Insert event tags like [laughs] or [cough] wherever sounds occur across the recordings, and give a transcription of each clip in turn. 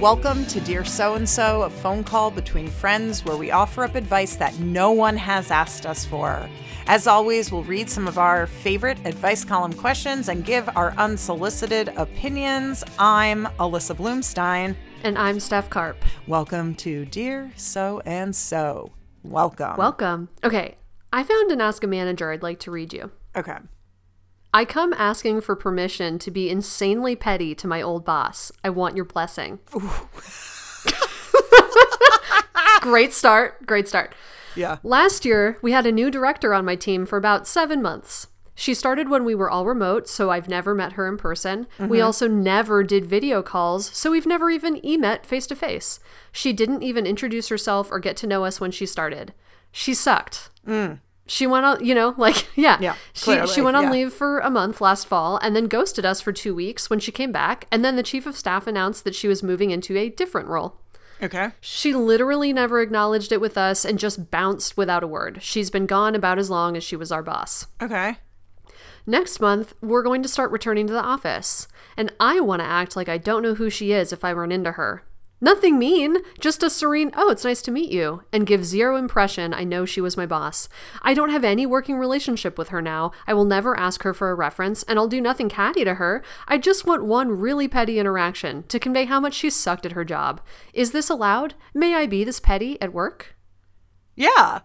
Welcome to Dear So and So, a phone call between friends where we offer up advice that no one has asked us for. As always, we'll read some of our favorite advice column questions and give our unsolicited opinions. I'm Alyssa Bloomstein. And I'm Steph Karp. Welcome to Dear So and So. Welcome. Welcome. Okay, I found an Ask a Manager I'd like to read you. Okay. I come asking for permission to be insanely petty to my old boss. I want your blessing. [laughs] great start. Great start. Yeah. Last year, we had a new director on my team for about seven months. She started when we were all remote, so I've never met her in person. We mm-hmm. also never did video calls, so we've never even e met face to face. She didn't even introduce herself or get to know us when she started. She sucked. Mm. She went on, you know, [laughs] like, yeah. Yeah, She, clearly, she went on yeah. leave for a month last fall and then ghosted us for two weeks when she came back. And then the chief of staff announced that she was moving into a different role. Okay. She literally never acknowledged it with us and just bounced without a word. She's been gone about as long as she was our boss. Okay. Next month, we're going to start returning to the office, and I want to act like I don't know who she is if I run into her. Nothing mean, just a serene, oh, it's nice to meet you, and give zero impression I know she was my boss. I don't have any working relationship with her now. I will never ask her for a reference, and I'll do nothing catty to her. I just want one really petty interaction to convey how much she sucked at her job. Is this allowed? May I be this petty at work? Yeah.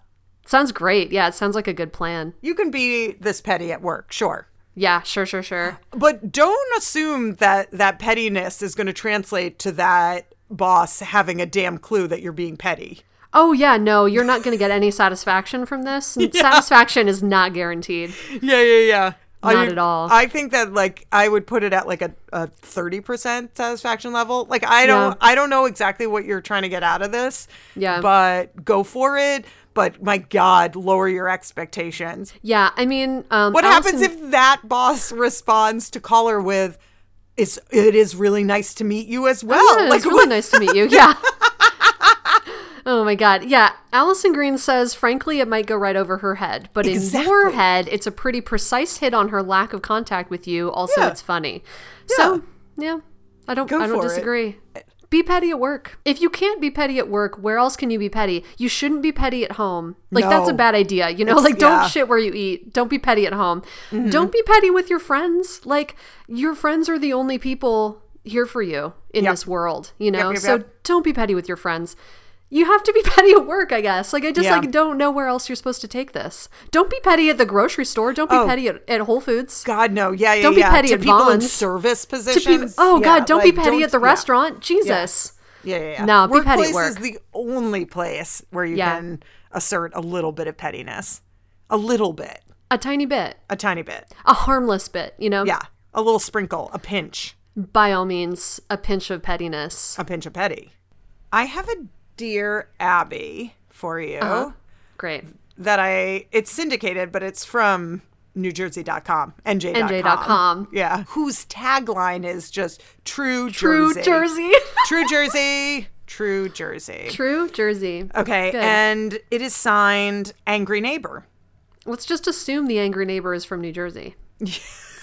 Sounds great. Yeah, it sounds like a good plan. You can be this petty at work, sure. Yeah, sure, sure, sure. But don't assume that that pettiness is going to translate to that boss having a damn clue that you're being petty. Oh, yeah, no, you're not going to get any satisfaction from this. [laughs] Satisfaction is not guaranteed. Yeah, yeah, yeah. Not at all. I think that like I would put it at like a, a 30% satisfaction level. Like I don't Yeah. I don't know exactly what you're trying to get out of this. Yeah. But go for it. But my God, lower your expectations. Yeah, I mean, um, What Alison- happens if that boss responds to caller with it's it is really nice to meet you as well. Oh, yeah, like it's really what- nice to meet you. Yeah. [laughs] oh my god. Yeah. Alison Green says, frankly, it might go right over her head, but in your head, it's a pretty precise hit on her lack of contact with you. Also, Yeah. it's funny. So, yeah, I don't. Go I don't disagree. it. Be petty at work. If you can't be petty at work, where else can you be petty? You shouldn't be petty at home. Like that's a bad idea. You know, It's- like don't yeah. Mm-hmm. shit where you eat. Don't be petty at home. Don't be petty with your friends. Like your friends are the only people here for you in Yep. this world, you know? yep, so yep. don't be petty with your friends. You have to be [laughs] petty at work, I guess. Like I just Yeah. like don't know where else you're supposed to take this. Don't be petty at the grocery store. Don't be Oh. petty at, at Whole Foods. God no, yeah, yeah, Don't be yeah. petty to at people in service positions. oh Yeah, god, don't be like, petty at the restaurant. Jesus. Yeah, yeah, yeah. No, be petty Workplace at work. is the only place where you can assert a little bit of pettiness, a little bit, A tiny bit. a tiny bit. A harmless bit, you know? Yeah, a little sprinkle, a pinch, By all means, a pinch of pettiness. a pinch of petty. I have a dear Abby for you Uh-huh. Great. that I. It's syndicated, but it's from NewJersey.com, NJ.com. NJ.com. Yeah, whose tagline is just "True True Jersey." Jersey. [laughs] True Jersey. True Jersey. True Jersey. Okay, Good. and it is signed Angry Neighbor. Let's just assume the angry neighbor is from New Jersey. [laughs]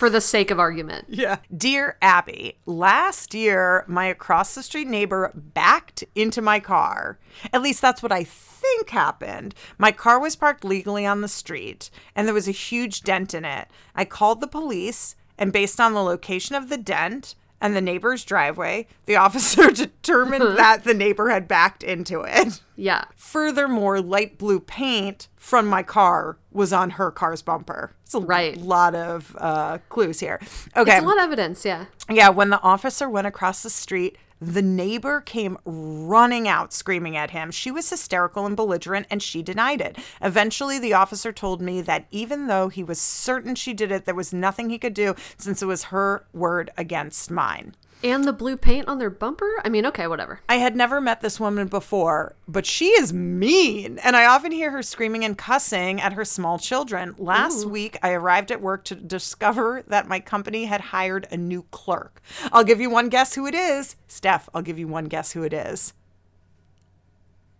For the sake of argument. Yeah. Dear Abby, last year my across the street neighbor backed into my car. At least that's what I think happened. My car was parked legally on the street and there was a huge dent in it. I called the police and based on the location of the dent and the neighbor's driveway, the [laughs] officer determined that the neighbor had backed into it. Yeah. Furthermore, light blue paint from my car was on her car's bumper. It's a Right. lot of uh, clues here. Okay. It's a lot of evidence, yeah. Yeah, when the officer went across the street, the neighbor came running out screaming at him. She was hysterical and belligerent and she denied it. Eventually, the officer told me that even though he was certain she did it, there was nothing he could do since it was her word against mine. And the blue paint on their bumper? I mean, okay, whatever. I had never met this woman before, but she is mean. And I often hear her screaming and cussing at her small children. Last week, I arrived at work to discover that my company had hired a new clerk. I'll give you one guess who it is. Steph, I'll give you one guess who it is.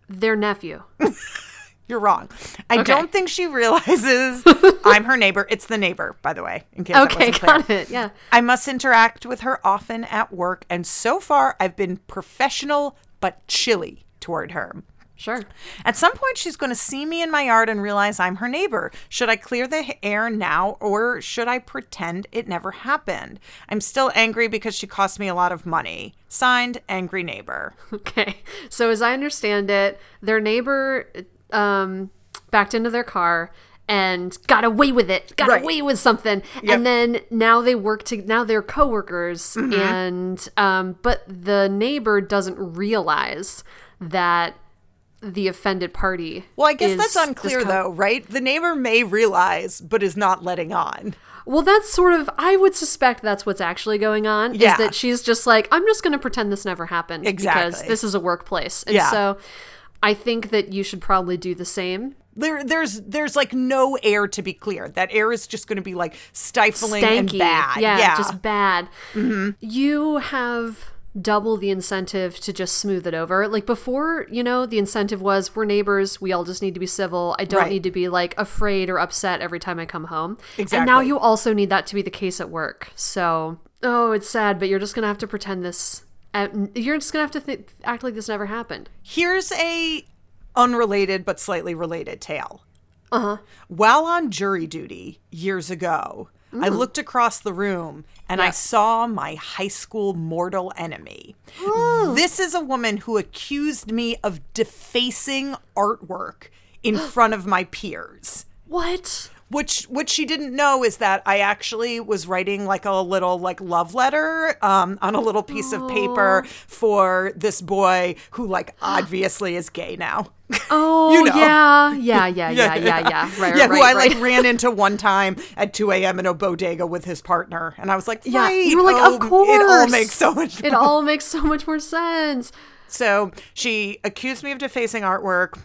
Their nephew. [laughs] You're wrong. I Okay. don't think she [laughs] realizes [laughs] I'm her neighbor. It's the neighbor, by the way, in case that Okay, wasn't clear. got it. Yeah. I must interact with her often at work, and so far I've been professional but chilly toward her. Sure. At some point, she's going to see me in my yard and realize I'm her neighbor. Should I clear the air now or should I pretend it never happened? I'm still angry because she cost me a lot of money. Signed, Angry Neighbor. [laughs] Okay. So as I understand it, their neighbor um, backed into their car and got away with it. Got Right. away with something. Yep. Mm-hmm. And then now they work to now they're coworkers and um but the neighbor doesn't realize that the offended party. Well, I guess that's unclear, co- though, right? The neighbor may realize, but is not letting on. Well, that's sort of I would suspect that's what's actually going on Yeah. is that she's just like I'm just going to pretend this never happened because Exactly. this is a workplace. And Yeah. so I think that you should probably do the same. There, there's, there's like no air to be cleared. That air is just going to be like stifling and bad. Yeah, Yeah, just bad. Mm-hmm. You have double the incentive to just smooth it over. Like before, you know, the incentive was we're neighbors, we all just need to be civil. I don't Right. need to be like afraid or upset every time I come home. Exactly. And now you also need that to be the case at work. So, oh, it's sad, but you're just going to have to pretend this uh, you're just going to have to th- act like this never happened. Here's a unrelated but slightly related tale. Uh-huh. While on jury duty years ago, I looked across the room and I saw my high school mortal enemy. This is a woman who accused me of defacing artwork in front of my peers. What? Which what she didn't know is that I actually was writing like a little like love letter um, on a little piece of paper for this boy who like obviously is gay now. [laughs] Oh, You know. yeah. Yeah, yeah, [laughs] yeah, yeah, yeah. Right, yeah, right, who I right. like ran into [laughs] one time at 2 a.m. in a bodega with his partner, and I was like, Yeah, you were like, oh, of course. it all makes so much. It all makes so much more sense. So she accused me of defacing artwork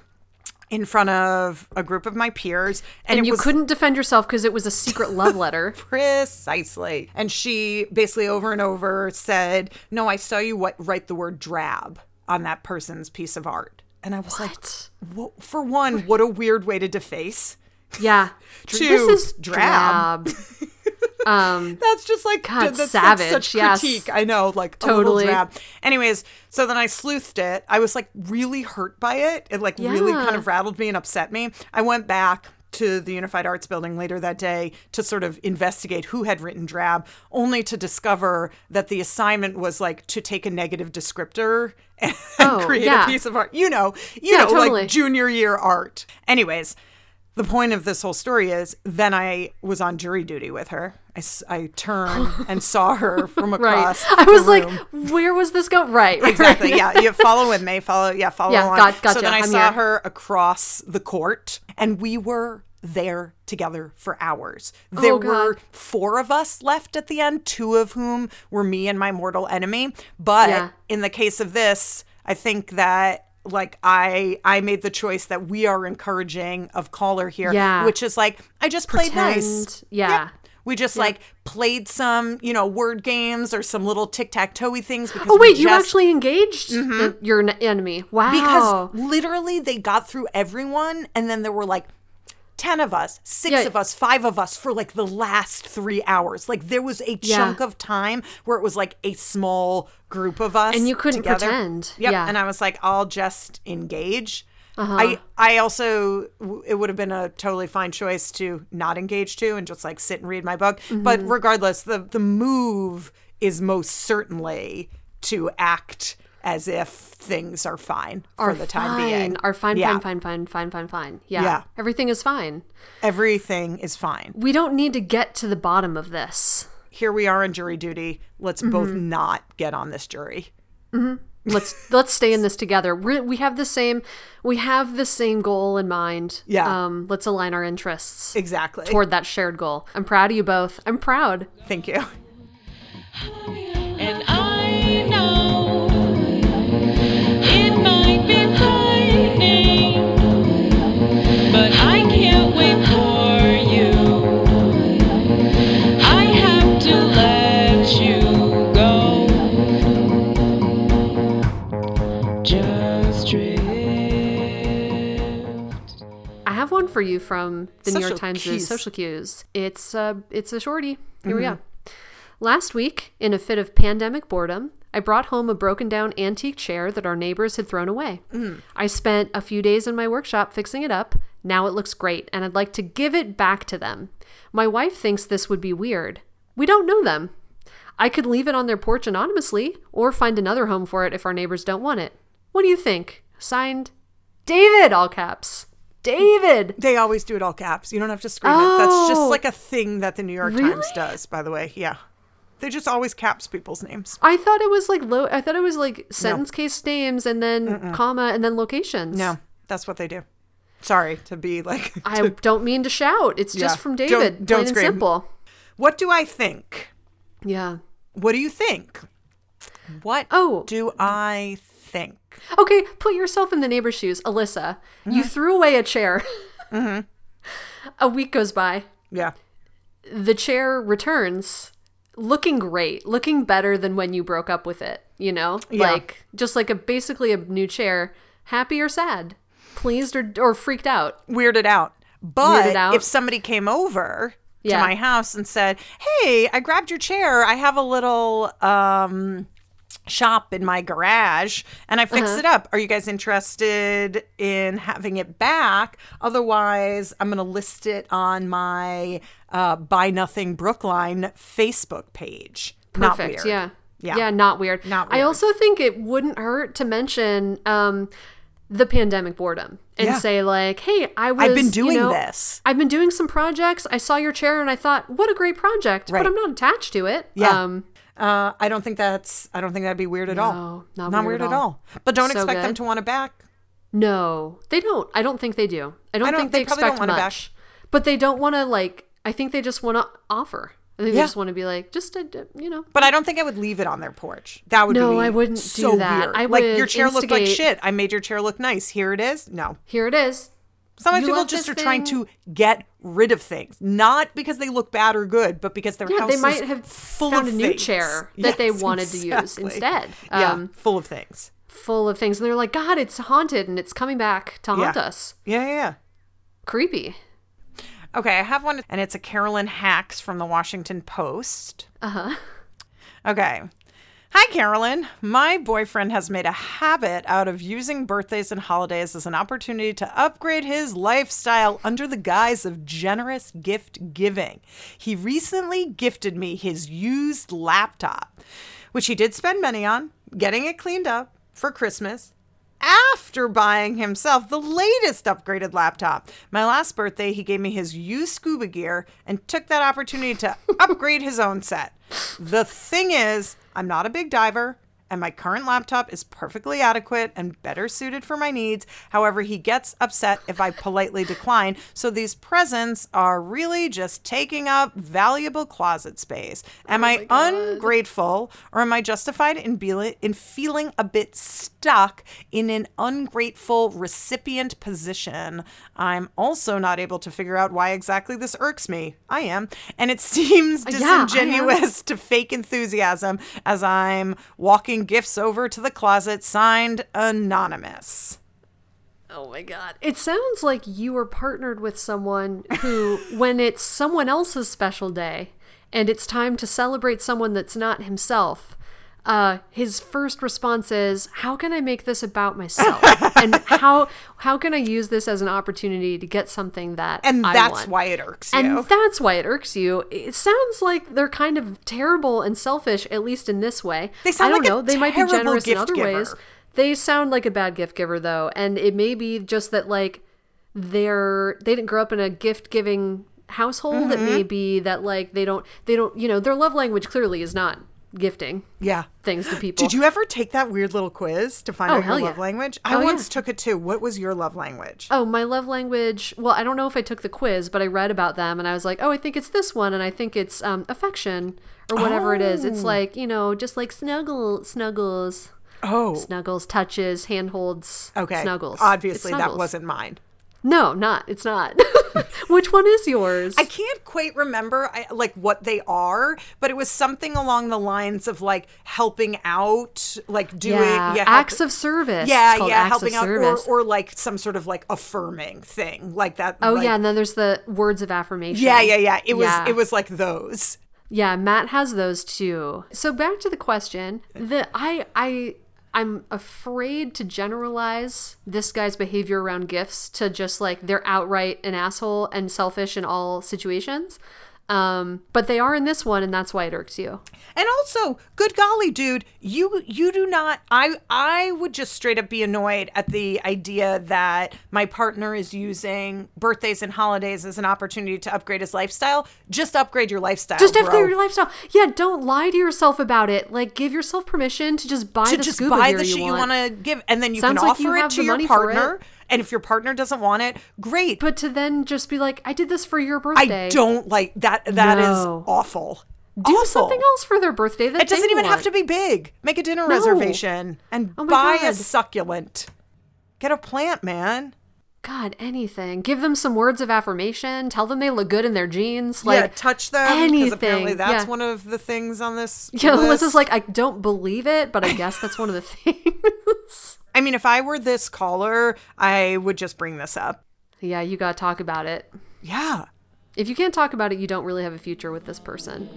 in front of a group of my peers, and, And you was couldn't defend yourself because it was a secret love [laughs] letter. Precisely. And she basically over and over said, No, I saw you what, write the word drab on that person's piece of art. And I was like, What? "Wha- For one, what a weird way to deface. Yeah. [laughs] Two, this is drab. drab. [laughs] um, [laughs] That's just like God, that's savage, such yes. critique. I know, like Totally. Anyways, so then I sleuthed it. I was like really hurt by it. It like really kind of rattled me and upset me. I went back to the Unified Arts Building later that day to sort of investigate who had written drab, only to discover that the assignment was like to take a negative descriptor [laughs] and Oh, create yeah. a piece of art. You know, you Yeah, know, totally. like junior year art. Anyways, the point of this whole story is then I was on jury duty with her. I, I turned [laughs] and saw her from across. right. I was like, where was this go? Right. right, [laughs] Exactly. right. Yeah. You follow with me. Follow. Yeah. Follow Yeah, along. got- So then I I'm saw here. her across the court, and we were there together for hours. Oh, There God. were four of us left at the end, two of whom were me and my mortal enemy. But Yeah. in the case of this, I think that like I I made the choice that we are encouraging of caller here, Yeah. which is like I just played nice. Pretend- yeah. We just like played some, you know, word games or some little tic tac toe things because Oh wait, you actually engaged mm-hmm. the, your enemy. Wow. because literally they got through everyone and then there were like 10 of us, 6 Yeah. of us, 5 of us for like the last 3 hours. Like there was a Yeah. chunk of time where it was like a small group of us And you couldn't together. pretend. Yep. Yeah. Uh-huh. And I was like I'll just engage. I I also it would have been a totally fine choice to not engage to and just like sit and read my book. But Mm-hmm. regardless, the the move is most certainly to act as if things are fine for the time fine. being. Are fine, Yeah. fine, fine, fine, fine, fine, fine. Yeah. Yeah. Everything is fine. Everything is fine. We don't need to get to the bottom of this. Here we are in jury duty. Let's both not get on this jury. let's let's stay in this together. We're, we have the same we have the same goal in mind. Yeah. Um, let's align our interests Exactly. toward that shared goal. I'm proud of you both. I'm proud. Thank you. And I know for you from the New York Times' cues. social cues. It's uh, it's a shorty. Here we Mm-hmm. go. Last week, in a fit of pandemic boredom, I brought home a broken down antique chair that our neighbors had thrown away. Mm. I spent a few days in my workshop fixing it up. Now it looks great, and I'd like to give it back to them. My wife thinks this would be weird. We don't know them. I could leave it on their porch anonymously, or find another home for it if our neighbors don't want it. What do you think? Signed, David, all caps. David! [laughs] They always do it all caps. You don't have to scream it. That's just Oh. like a thing that the New York Times does, by the way. Yeah. They just always caps people's names. I thought it was like low. I thought it was like sentence case names and then comma and then locations. No, that's what they do. Sorry to be like. [laughs] I don't mean to shout. It's Yeah. just from Don't- David. don't plain and scream. simple. what do I think? Yeah. What do you think? What Oh. do I think? Okay, put yourself in the neighbor's shoes. Alyssa, you Mm-hmm. threw away a chair. [laughs] A week goes by. Yeah. The chair returns looking great, looking better than when you broke up with it, you know? Yeah. Like just like a basically a new chair. Happy or sad? Pleased or or freaked out? Weirded out. But Weirded out? if somebody came over Yeah. to my house and said, "Hey, I grabbed your chair. I have a little um shop in my garage and I fixed Uh-huh. it up. Are you guys interested in having it back? Otherwise, I'm going to list it on my uh, Buy Nothing Brookline Facebook page. Not Perfect. weird. Yeah. Yeah. Yeah, not weird. Not I also think it wouldn't hurt to mention um the pandemic boredom and Yeah. say like, "Hey, I was I've been you doing know, this. I've been doing some projects. I saw your chair and I thought, "What a great project." Right. But I'm not attached to it. Yeah. Um Uh, I don't think that's. I don't think that'd be weird at all. Not not weird weird at all. all. But don't So expect them to want it back. no, they don't. I don't think they do. I don't, I don't- think they, they expect want it back. much. But they don't want to like I think they just want to offer. I think Yeah. they just want to be like just a, you know, But I don't think I would leave it on their porch. That would be. No, I wouldn't so do that. weird. I like your would chair looked like shit. I made your chair look nice. Here it is. No. here it is. Sometimes You people just are this trying to get rid of things, not because they look bad or good, but because their Yeah, house they might have full found of a new things. chair that they Yes, wanted to use instead. yeah, Um, full of things. full of things. And they're like, God, it's haunted and it's coming back to haunt Yeah. us. Yeah, yeah, yeah. Creepy. Okay, I have one, and it's a Carolyn Hax from the Washington Post. Uh huh. Okay. Hi, Carolyn. My boyfriend has made a habit out of using birthdays and holidays as an opportunity to upgrade his lifestyle under the guise of generous gift giving. He recently gifted me his used laptop, which he did spend money on, getting it cleaned up for Christmas after buying himself the latest upgraded laptop. My last birthday, he gave me his used scuba gear and took that opportunity to [laughs] upgrade his own set. The thing is, I'm not a big diver. And my current laptop is perfectly adequate and better suited for my needs. However, he gets upset if I politely decline. So these presents are really just taking up valuable closet space. Am I ungrateful or am I justified in, be- in feeling a bit stuck in an ungrateful recipient position? I'm also not able to figure out why exactly this irks me. I am. And it [laughs] seems yeah, disingenuous to fake enthusiasm as I'm walking gifts over to the closet signed anonymous. Oh my God. It sounds like you were partnered with someone who, [laughs] when it's someone else's special day and it's time to celebrate someone that's not himself, uh, his first response is, "How can I make this about myself? and [laughs] how how can I use this as an opportunity to get something that And I that's want?" why it irks you. And that's why it irks you. It sounds like they're kind of terrible and selfish, at least in this way. They sound I don't like know. They might be generous in other giver. ways. They sound like a bad gift giver, though, and it may be just that like they're they didn't grow up in a gift giving household. It Mm-hmm. may be that like they don't they don't you know their love language clearly is not gifting yeah. things to people. Did you ever take that weird little quiz to find Oh, out your love yeah. language? I Oh, yeah. once took it too. What was your love language? Oh, my love language. Well, I don't know if I took the quiz, but I read about them and I was like, oh, I think it's this one, and I think it's um, affection or whatever it is. It's Oh. like you know, just like snuggle, snuggles, Oh, snuggles, touches, handholds. okay. snuggles. Obviously, It's that wasn't mine. No, not. It's not. [laughs] Which one is yours? I can't quite remember I, like what they are, but it was something along the lines of like helping out, like doing yeah, yeah, help- acts of service. Yeah, yeah, helping out, or, or like some sort of like affirming thing, like that. oh like- yeah, and then there's the words of affirmation. yeah, yeah, yeah. It was Yeah. it was like those. Yeah, Matt has those too. So back to the question, the I I I'm afraid to generalize this guy's behavior around gifts to just like they're outright an asshole and selfish in all situations. Um, but they are in this one, and that's why it irks you. And also, good golly, dude, you you do not I I would just straight up be annoyed at the idea that my partner is using birthdays and holidays as an opportunity to upgrade his lifestyle. Just upgrade your lifestyle. Just bro. upgrade your lifestyle. Yeah, don't lie to yourself about it. Like, give yourself permission to just buy to the just buy the shit you want. to give and then you Sounds can like offer you it to your partner it. And if your partner doesn't want it great But to then just be like, I did this for your birthday. i don't like that That is No. awful do awful. something else for their birthday. That it doesn't even have to be big make a dinner No. reservation and Oh buy a succulent get a plant man God, anything. Give them some words of affirmation. Tell them they look good in their jeans. yeah Like touch them because apparently anything, that's yeah. one of the things on this Yeah, [laughs] list. Alyssa's like, I don't believe it, but I guess that's one of the [laughs] things. I mean if i were this caller i would just bring this up yeah, you gotta talk about it. yeah If you can't talk about it, you don't really have a future with this person.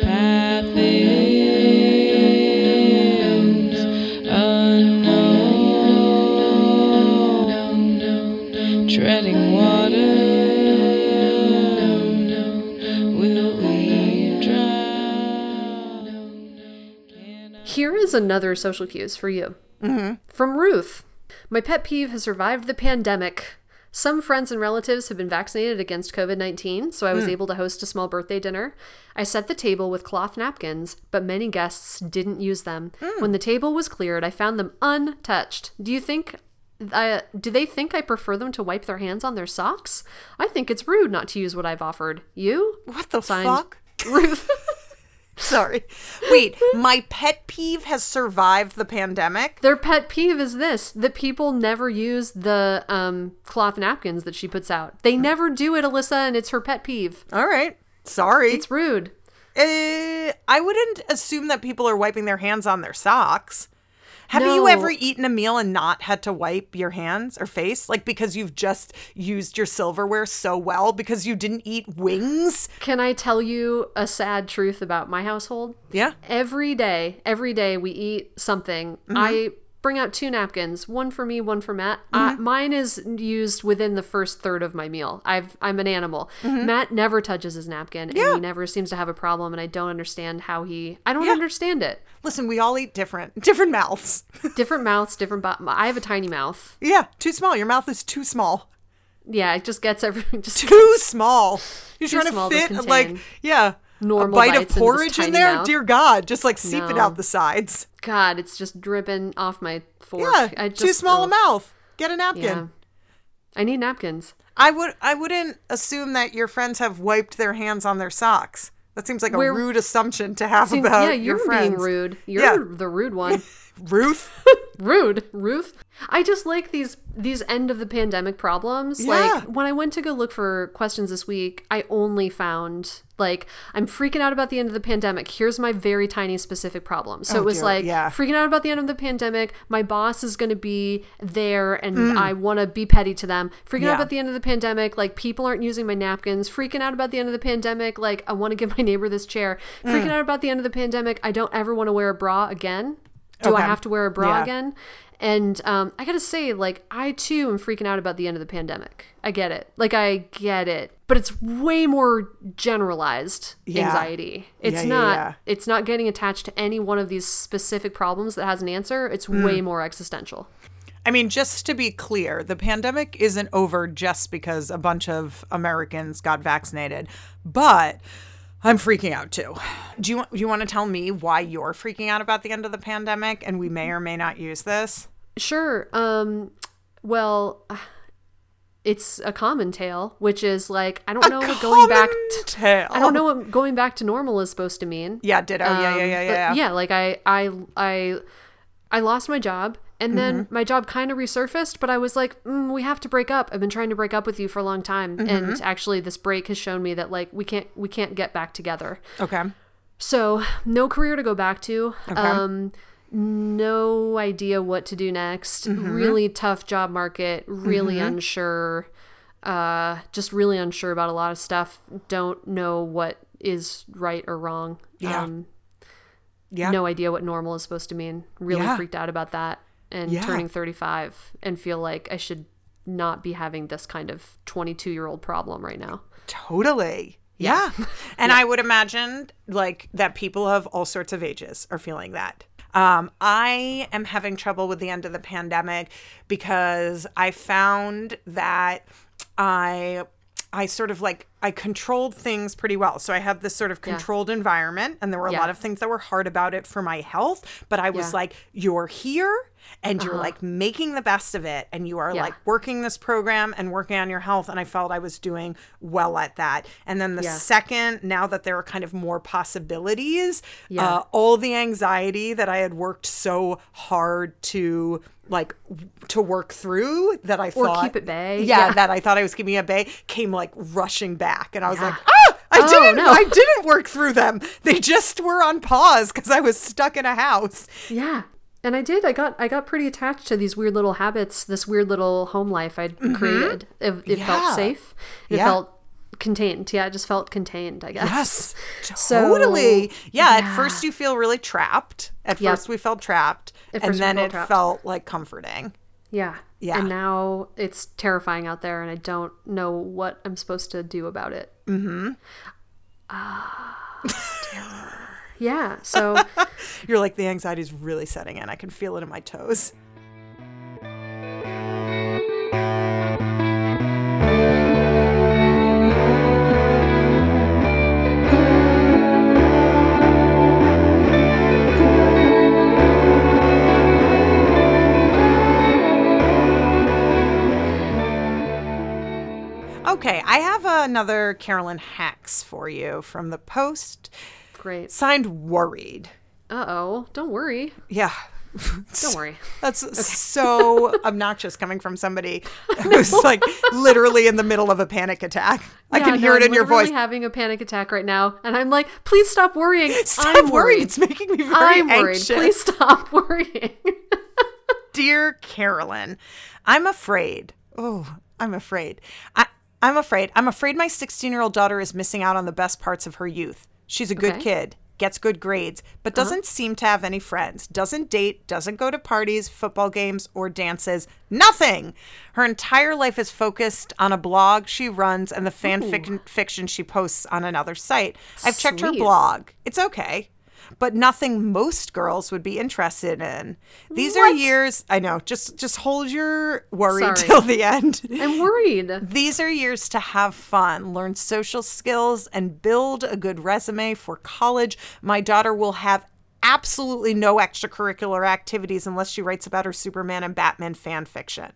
Treading Another social cues for you. Mm-hmm. From Ruth. My pet peeve has survived the pandemic. Some friends and relatives have been vaccinated against COVID 19, so I was hmm. able to host a small birthday dinner. I set the table with cloth napkins, but many guests didn't use them. Hmm. When the table was cleared, I found them untouched. Do you think. I, do they think I prefer them to wipe their hands on their socks? I think it's rude not to use what I've offered. You? what the Signed, fuck Ruth. [laughs] sorry wait my pet peeve has survived the pandemic Their pet peeve is this that people never use the um, cloth napkins that she puts out. They never do it, Alyssa, and it's her pet peeve. all right sorry It's rude. Uh, I wouldn't assume that people are wiping their hands on their socks. Have you ever eaten a meal and not had to wipe your hands or face? Like because you've just used your silverware so well because you didn't eat wings? Can I tell you a sad truth about my household? Yeah. Every day, every day we eat something. Mm-hmm. I bring out two napkins, one for me, one for Matt. Uh, mine is used within the first third of my meal. I've I'm an animal. Matt never touches his napkin, and he never seems to have a problem. And I don't understand how he. I don't Yeah. understand it. Listen, we all eat different [laughs] different mouths. [laughs] Different mouths, different. Bo- I have a tiny mouth. yeah, too small. Your mouth is too small. Yeah, it just gets everything. [laughs] Just Too small. You're Too trying small to to fit like yeah, normal a bite of porridge in tiny there. mouth. Dear God, just like seep it No. out the sides. God, it's just dripping off my fork. Yeah, I just, too small a mouth. Get a napkin. Yeah. I need napkins. I would I wouldn't assume that your friends have wiped their hands on their socks. That seems like a Where- rude assumption to have Seems- about yeah, your you're being rude. You're Yeah. the rude [laughs] one. Ruth? [laughs] rude, Ruth. I just like these these end of the pandemic problems. Yeah. Like when I went to go look for questions this week, I only found like I'm freaking out about the end of the pandemic. Here's my very tiny specific problem. So Oh, it was dear, like yeah. freaking out about the end of the pandemic. My boss is going to be there and Mm. I want to be petty to them. Freaking Yeah. out about the end of the pandemic, like people aren't using my napkins. Freaking out about the end of the pandemic, like I want to give [laughs] my neighbor this chair. Mm. Freaking out about the end of the pandemic, I don't ever want to wear a bra again. Do I have to wear a bra Yeah. again? And um, I gotta say, like, I too am freaking out about the end of the pandemic. I get it. Like, I get it. But it's way more generalized Yeah. anxiety. It's Yeah, not. yeah. It's not getting attached to any one of these specific problems that has an answer. It's Hmm. way more existential. I mean, just to be clear, the pandemic isn't over just because a bunch of Americans got vaccinated, but I'm freaking out too. Do you want do you want to tell me why you're freaking out about the end of the pandemic and we may or may not use this? Sure. Um. Well. It's a common tale, which is like I don't know what going back. To, tale. I don't know what going back to normal is supposed to mean. Yeah, did. ditto. yeah, yeah, Um, yeah, yeah. yeah, like I, I, I, I lost my job And then my job kind of resurfaced, but I was like, mm, we have to break up. I've been trying to break up with you for a long time, and actually, this break has shown me that like we can't we can't get back together. Okay. So no career to go back to. Um, no idea what to do next. Really tough job market. Really unsure. Uh, just really unsure about a lot of stuff. Don't know what is right or wrong. Yeah. Um, Yeah. no idea what normal is supposed to mean. Really Yeah. freaked out about that and Yeah. turning 35 and feel like I should not be having this kind of 22 year old problem right now. Totally. Yeah. [laughs] And I would imagine like that people of all sorts of ages are feeling that. Um, I am having trouble with the end of the pandemic because I found that I I sort of like I controlled things pretty well. So I had this sort of controlled environment and there were a Yeah. lot of things that were hard about it for my health, but I was Yeah. Like you're here and you're like making the best of it and you are Yeah. like working this program and working on your health and I felt I was doing well at that. And then the Yeah. second now that there are kind of more possibilities, Yeah. uh, all the anxiety that I had worked so hard to like w- to work through that I Or thought keep at bay. Yeah, that I thought I was keeping at bay came like rushing back and I was like, "Ah, I Oh, didn't no. I didn't work through them. They just were on pause cuz I was stuck in a house." Yeah. And I did. I got I got pretty attached to these weird little habits, this weird little home life I'd created. It, it Yeah. felt safe. It Yeah. felt contained. Yeah, it just felt contained, I guess. Yes, [laughs] So, totally. yeah, at first you feel really trapped. At Yep. first we felt trapped, and then it trapped. felt like comforting. Yeah. Yeah. And now it's terrifying out there and I don't know what I'm supposed to do about it. Mm-hmm. Ah, [laughs] terror. Yeah. So [laughs] You're like the anxiety is really setting in. I can feel it in my toes. Okay, I have another Carolyn Hax for you from the Post, great. signed Worried. Uh oh. Don't worry. Yeah. Don't worry. [laughs] That's so [laughs] obnoxious coming from somebody who's like literally in the middle of a panic attack. I can no, hear it I'm in your voice. having a panic attack right now, and I'm like, please stop worrying. Stop I'm worrying. worried. It's making me very I'm worried. anxious. Please stop [laughs] worrying. Dear Carolyn, I'm afraid. Oh, I'm afraid. I, I'm afraid. I'm afraid my 16 year old daughter is missing out on the best parts of her youth. She's a good Okay. kid, gets good grades, but uh-huh. doesn't seem to have any friends, doesn't date, doesn't go to parties, football games, or dances. Nothing. Her entire life is focused on a blog she runs and the fan fic- fiction she posts on another site. I've checked her blog. It's okay. But nothing most girls would be interested in. These are years. I know. Just just hold your worry Sorry. till the end. I'm worried. These are years to have fun, learn social skills, and build a good resume for college. My daughter will have absolutely no extracurricular activities unless she writes about her Superman and Batman fan fiction.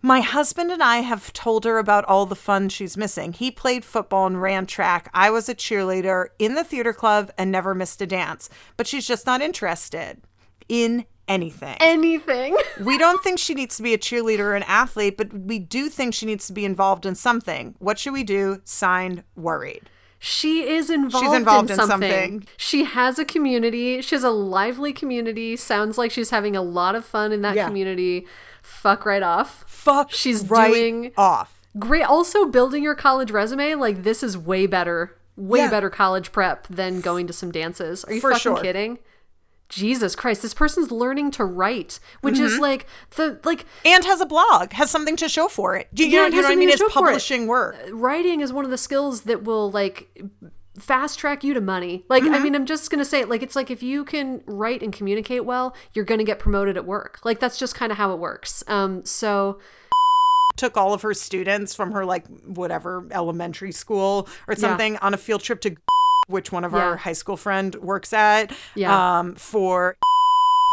My husband and I have told her about all the fun she's missing. He played football and ran track. I was a cheerleader in the theater club and never missed a dance. But she's just not interested in anything. Anything. [laughs] We don't think she needs to be a cheerleader or an athlete, but we do think she needs to be involved in something. What should we do? Signed, worried. She is involved, involved in, in something. something. She has a community. She has a lively community. Sounds like she's having a lot of fun in that Yeah. community. Fuck right off. Fuck. She's right doing- off. Great. Also, building your college resume, like, this is way better. Way Yeah. better college prep than going to some dances. Are you For fucking sure. kidding? Jesus Christ, this person's learning to write, which Mm-hmm. is like the like And has a blog, has something to show for it. Do you, Yeah, know, you know what I mean? It's for it. publishing work. writing is one of the skills that will like fast track you to money. Like Mm-hmm. I mean I'm just going to say like it's like if you can write and communicate well, you're going to get promoted at work. Like that's just kind of how it works. Um so Took all of her students from her, like, whatever elementary school or something on a field trip to which one of Yeah. our high school friend works at Yeah. um, for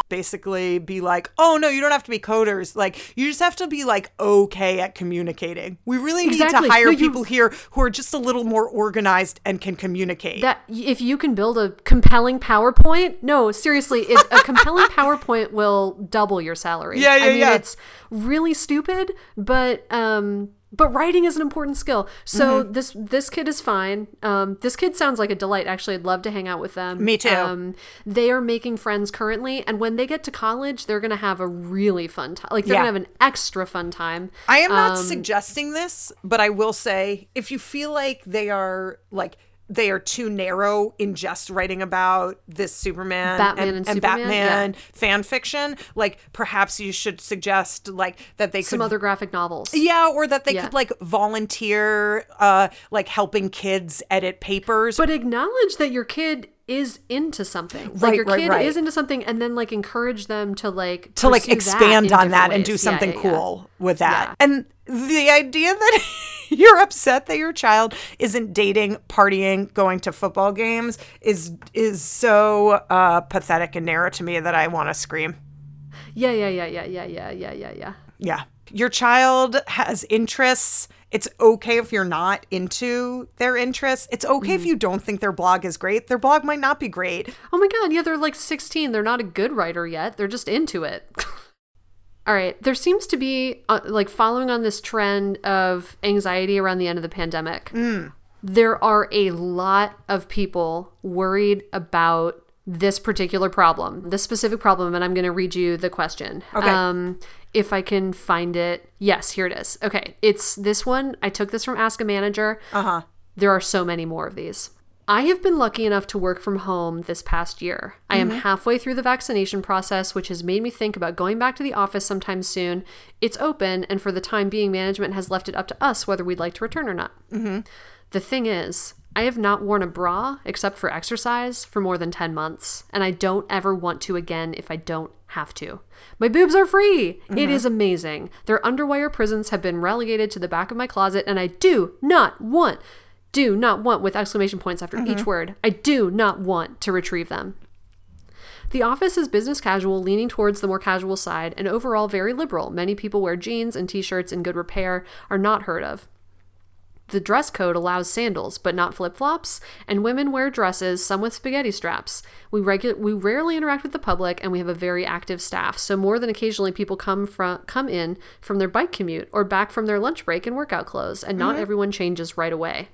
basically be like, oh no, you don't have to be coders. Like you just have to be like okay at communicating. We really need Exactly. to hire No, people here who are just a little more organized and can communicate. that if you can build a compelling PowerPoint, no, seriously, if a compelling [laughs] PowerPoint will double your salary. Yeah, yeah, I mean, yeah. it's really stupid, but um, but writing is an important skill. So Mm-hmm. this this kid is fine. Um, this kid sounds like a delight. Actually, I'd love to hang out with them. Me too. Um, they are making friends currently, and when they get to college, they're gonna have a really fun time. Like they're Yeah. gonna have an extra fun time. I am not Um, suggesting this, but I will say if you feel like they are like they are too narrow in just writing about this Superman Batman and, and and Superman, Batman fan fiction, like perhaps you should suggest like that they could Some could other graphic novels. yeah, or that they Yeah. could like volunteer uh like helping kids edit papers. But acknowledge that your kid is into something. Like Right, your right, kid right. is into something and then like encourage them to like to like pursue that expand on that and do something yeah, yeah. cool with that. Yeah. And the idea that [laughs] you're upset that your child isn't dating, partying, going to football games is is so uh, pathetic and narrow to me that I want to scream. Yeah, yeah, yeah, yeah, yeah, yeah, yeah, yeah, yeah. Yeah. Your child has interests. It's okay if you're not into their interests. It's okay Mm. if you don't think their blog is great. Their blog might not be great. Oh my god, yeah, they're like 16. They're not a good writer yet. They're just into it. [laughs] All right, there seems to be uh, like following on this trend of anxiety around the end of the pandemic. There are a lot of people worried about this particular problem, this specific problem, and I'm going to read you the question. Okay. Um, if I can find it. Yes, here it is. Okay, it's this one. I took this from Ask a Manager. Uh huh. There are so many more of these. I have been lucky enough to work from home this past year. I am mm-hmm. halfway through the vaccination process, which has made me think about going back to the office sometime soon. It's open, and for the time being, management has left it up to us whether we'd like to return or not. Mm-hmm. The thing is, I have not worn a bra except for exercise for more than 10 months, and I don't ever want to again if I don't have to. My boobs are free! It mm-hmm. is amazing. Their underwire prisons have been relegated to the back of my closet, and I do not want, do not want with exclamation points after each mm-hmm. word, I do not want to retrieve them. The office is business casual, leaning towards the more casual side, and overall very liberal. Many people wear jeans and t shirts in good repair, are not heard of. The dress code allows sandals, but not flip flops, and women wear dresses, some with spaghetti straps. We, regu- we rarely interact with the public, and we have a very active staff. So more than occasionally, people come from come in from their bike commute or back from their lunch break in workout clothes, and not mm-hmm. everyone changes right away.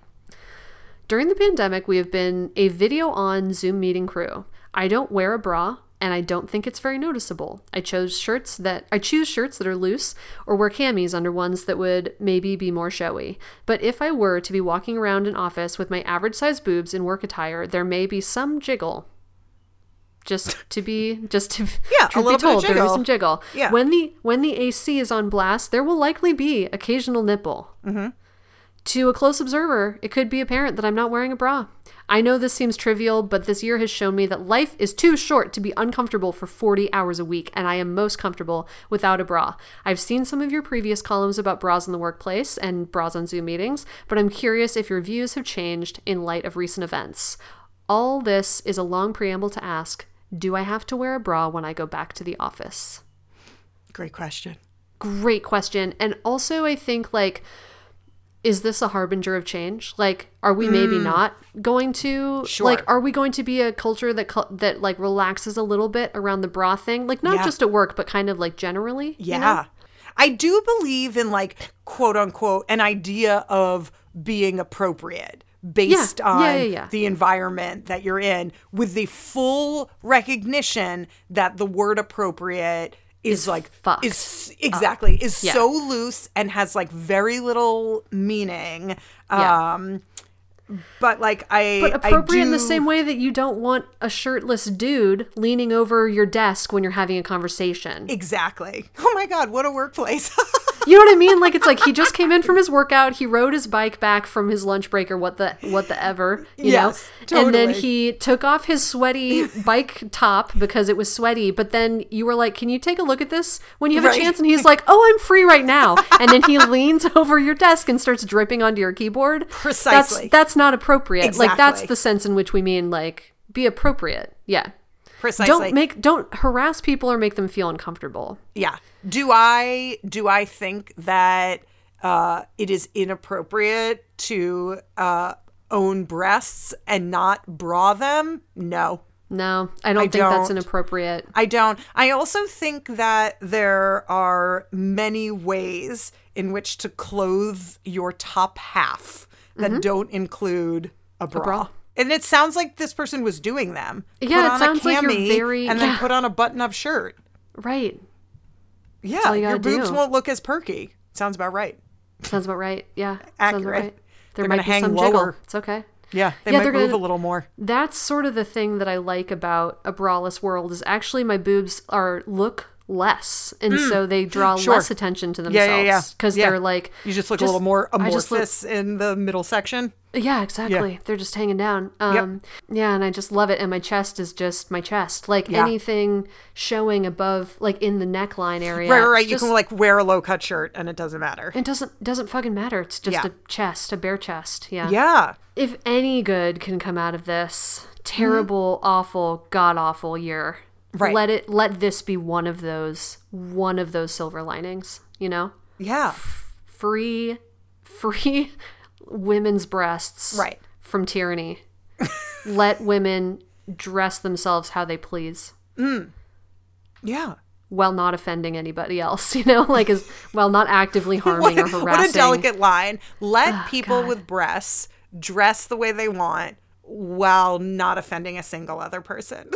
During the pandemic, we have been a video on Zoom meeting crew. I don't wear a bra, and I don't think it's very noticeable. I chose shirts that I choose shirts that are loose or wear camis under ones that would maybe be more showy. But if I were to be walking around an office with my average size boobs in work attire, there may be some jiggle. Just to be, just to [laughs] Yeah, a little be bit of told, there is some jiggle. Yeah. When the when the AC is on blast, there will likely be occasional nipple. Mm-hmm. To a close observer, it could be apparent that I'm not wearing a bra. I know this seems trivial, but this year has shown me that life is too short to be uncomfortable for 40 hours a week, and I am most comfortable without a bra. I've seen some of your previous columns about bras in the workplace and bras on Zoom meetings, but I'm curious if your views have changed in light of recent events. All this is a long preamble to ask Do I have to wear a bra when I go back to the office? Great question. great question and also i think like is this a harbinger of change like are we maybe not going to Mm. Sure. like are we going to be a culture that that like relaxes a little bit around the bra thing like not Yeah. just at work but kind of like generally you Yeah. know? I do believe in like quote unquote an idea of being appropriate based Yeah. on yeah. the environment that you're in with the full recognition that the word appropriate is, Is like fucked is exactly is Yeah. so loose and has like very little meaning Yeah. um but like I but I appropriate in the same way that you don't want a shirtless dude leaning over your desk when you're having a conversation exactly oh my god what a workplace [laughs] You know what I mean? Like it's like he just came in from his workout, he rode his bike back from his lunch break or what the what the ever, you Yes, know. And then he took off his sweaty bike top because it was sweaty, but then you were like, "Can you take a look at this when you have Right. a chance?" And he's like, "Oh, I'm free right now." And then he leans [laughs] over your desk and starts dripping onto your keyboard. Precisely. That's that's not appropriate. Exactly. Like that's the sense in which we mean like be appropriate. Yeah. Precisely. Don't make don't harass people or make them feel uncomfortable. Yeah. Do I do I think that uh, it is inappropriate to uh, own breasts and not bra them? No. No, I don't think that's don't. inappropriate. I don't. I also think that there are many ways in which to clothe your top half that don't include a bra. Mm-hmm. bra. And it sounds like this person was doing them. Yeah, it Put on sounds a like you're very- and then yeah. put on a button-up shirt. Right. Yeah, you your boobs do. won't look as perky. Sounds about right. Sounds about right. Yeah. Sounds about Accurate. right. They're There gonna might be hang some lower. jiggle. It's okay. Yeah, they Yeah, might they're move gonna- a little more. That's sort of the thing that I like about a braless world is actually my boobs are look less, and so they draw Mm. Sure. less attention to Yeah, themselves yeah, yeah. because Yeah. they're like You just look a little more just look- amorphous in the middle section. Yeah, exactly. They're just hanging down. Um, Yeah, and I just love it. And my chest is just my chest. Like Yeah. anything showing above, like in the neckline area. Right, right, right. it's You just- can like wear a low cut shirt and it doesn't matter. It doesn't doesn't fucking matter. It's just Yeah. a chest, a bare chest. Yeah. Yeah. If any good can come out of this terrible, awful, god awful year, Right. let it let this be one of those one of those silver linings. You know, Yeah. free, free [laughs] women's breasts. Right. From tyranny. [laughs] let women dress themselves how they please. Mm. Yeah. While not offending anybody else, [laughs] you know, like as while not actively harming or What, harassing. what a delicate line. Let people God. with breasts dress the way they want while not offending a single other person.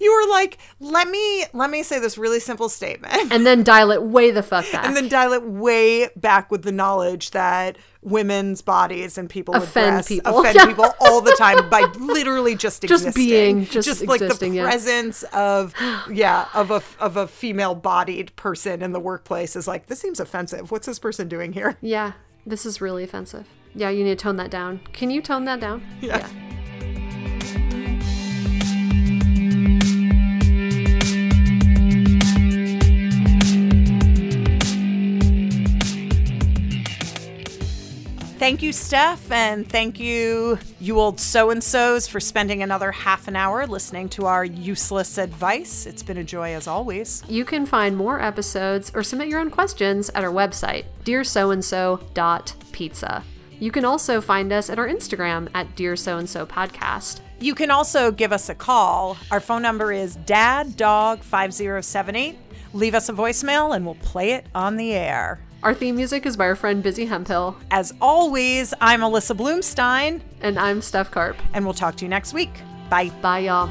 You were like, let me let me say this really simple statement. and then dial it way the fuck back. And then dial it way back with the knowledge that women's bodies and people with Offend breasts people. offend Yeah. [laughs] people all the time by literally just Just existing. being, just like existing, the yeah. presence of yeah of a of a female bodied person in the workplace is like this seems offensive. What's this person doing here? Yeah, this is really offensive. Yeah, you need to tone that down. Can you tone that down? Yeah. Thank you, Steph, and thank you, you old so and so's, for spending another half an hour listening to our useless advice. It's been a joy as always. You can find more episodes or submit your own questions at our website, dearsoandso.pizza. You can also find us at our Instagram at Dear So and So Podcast. You can also give us a call. Our phone number is daddog5078. Leave us a voicemail and we'll play it on the air. Our theme music is by our friend Busy Hemphill. As always, I'm Alyssa Bloomstein. And I'm Steph Karp. And we'll talk to you next week. Bye. Bye, y'all.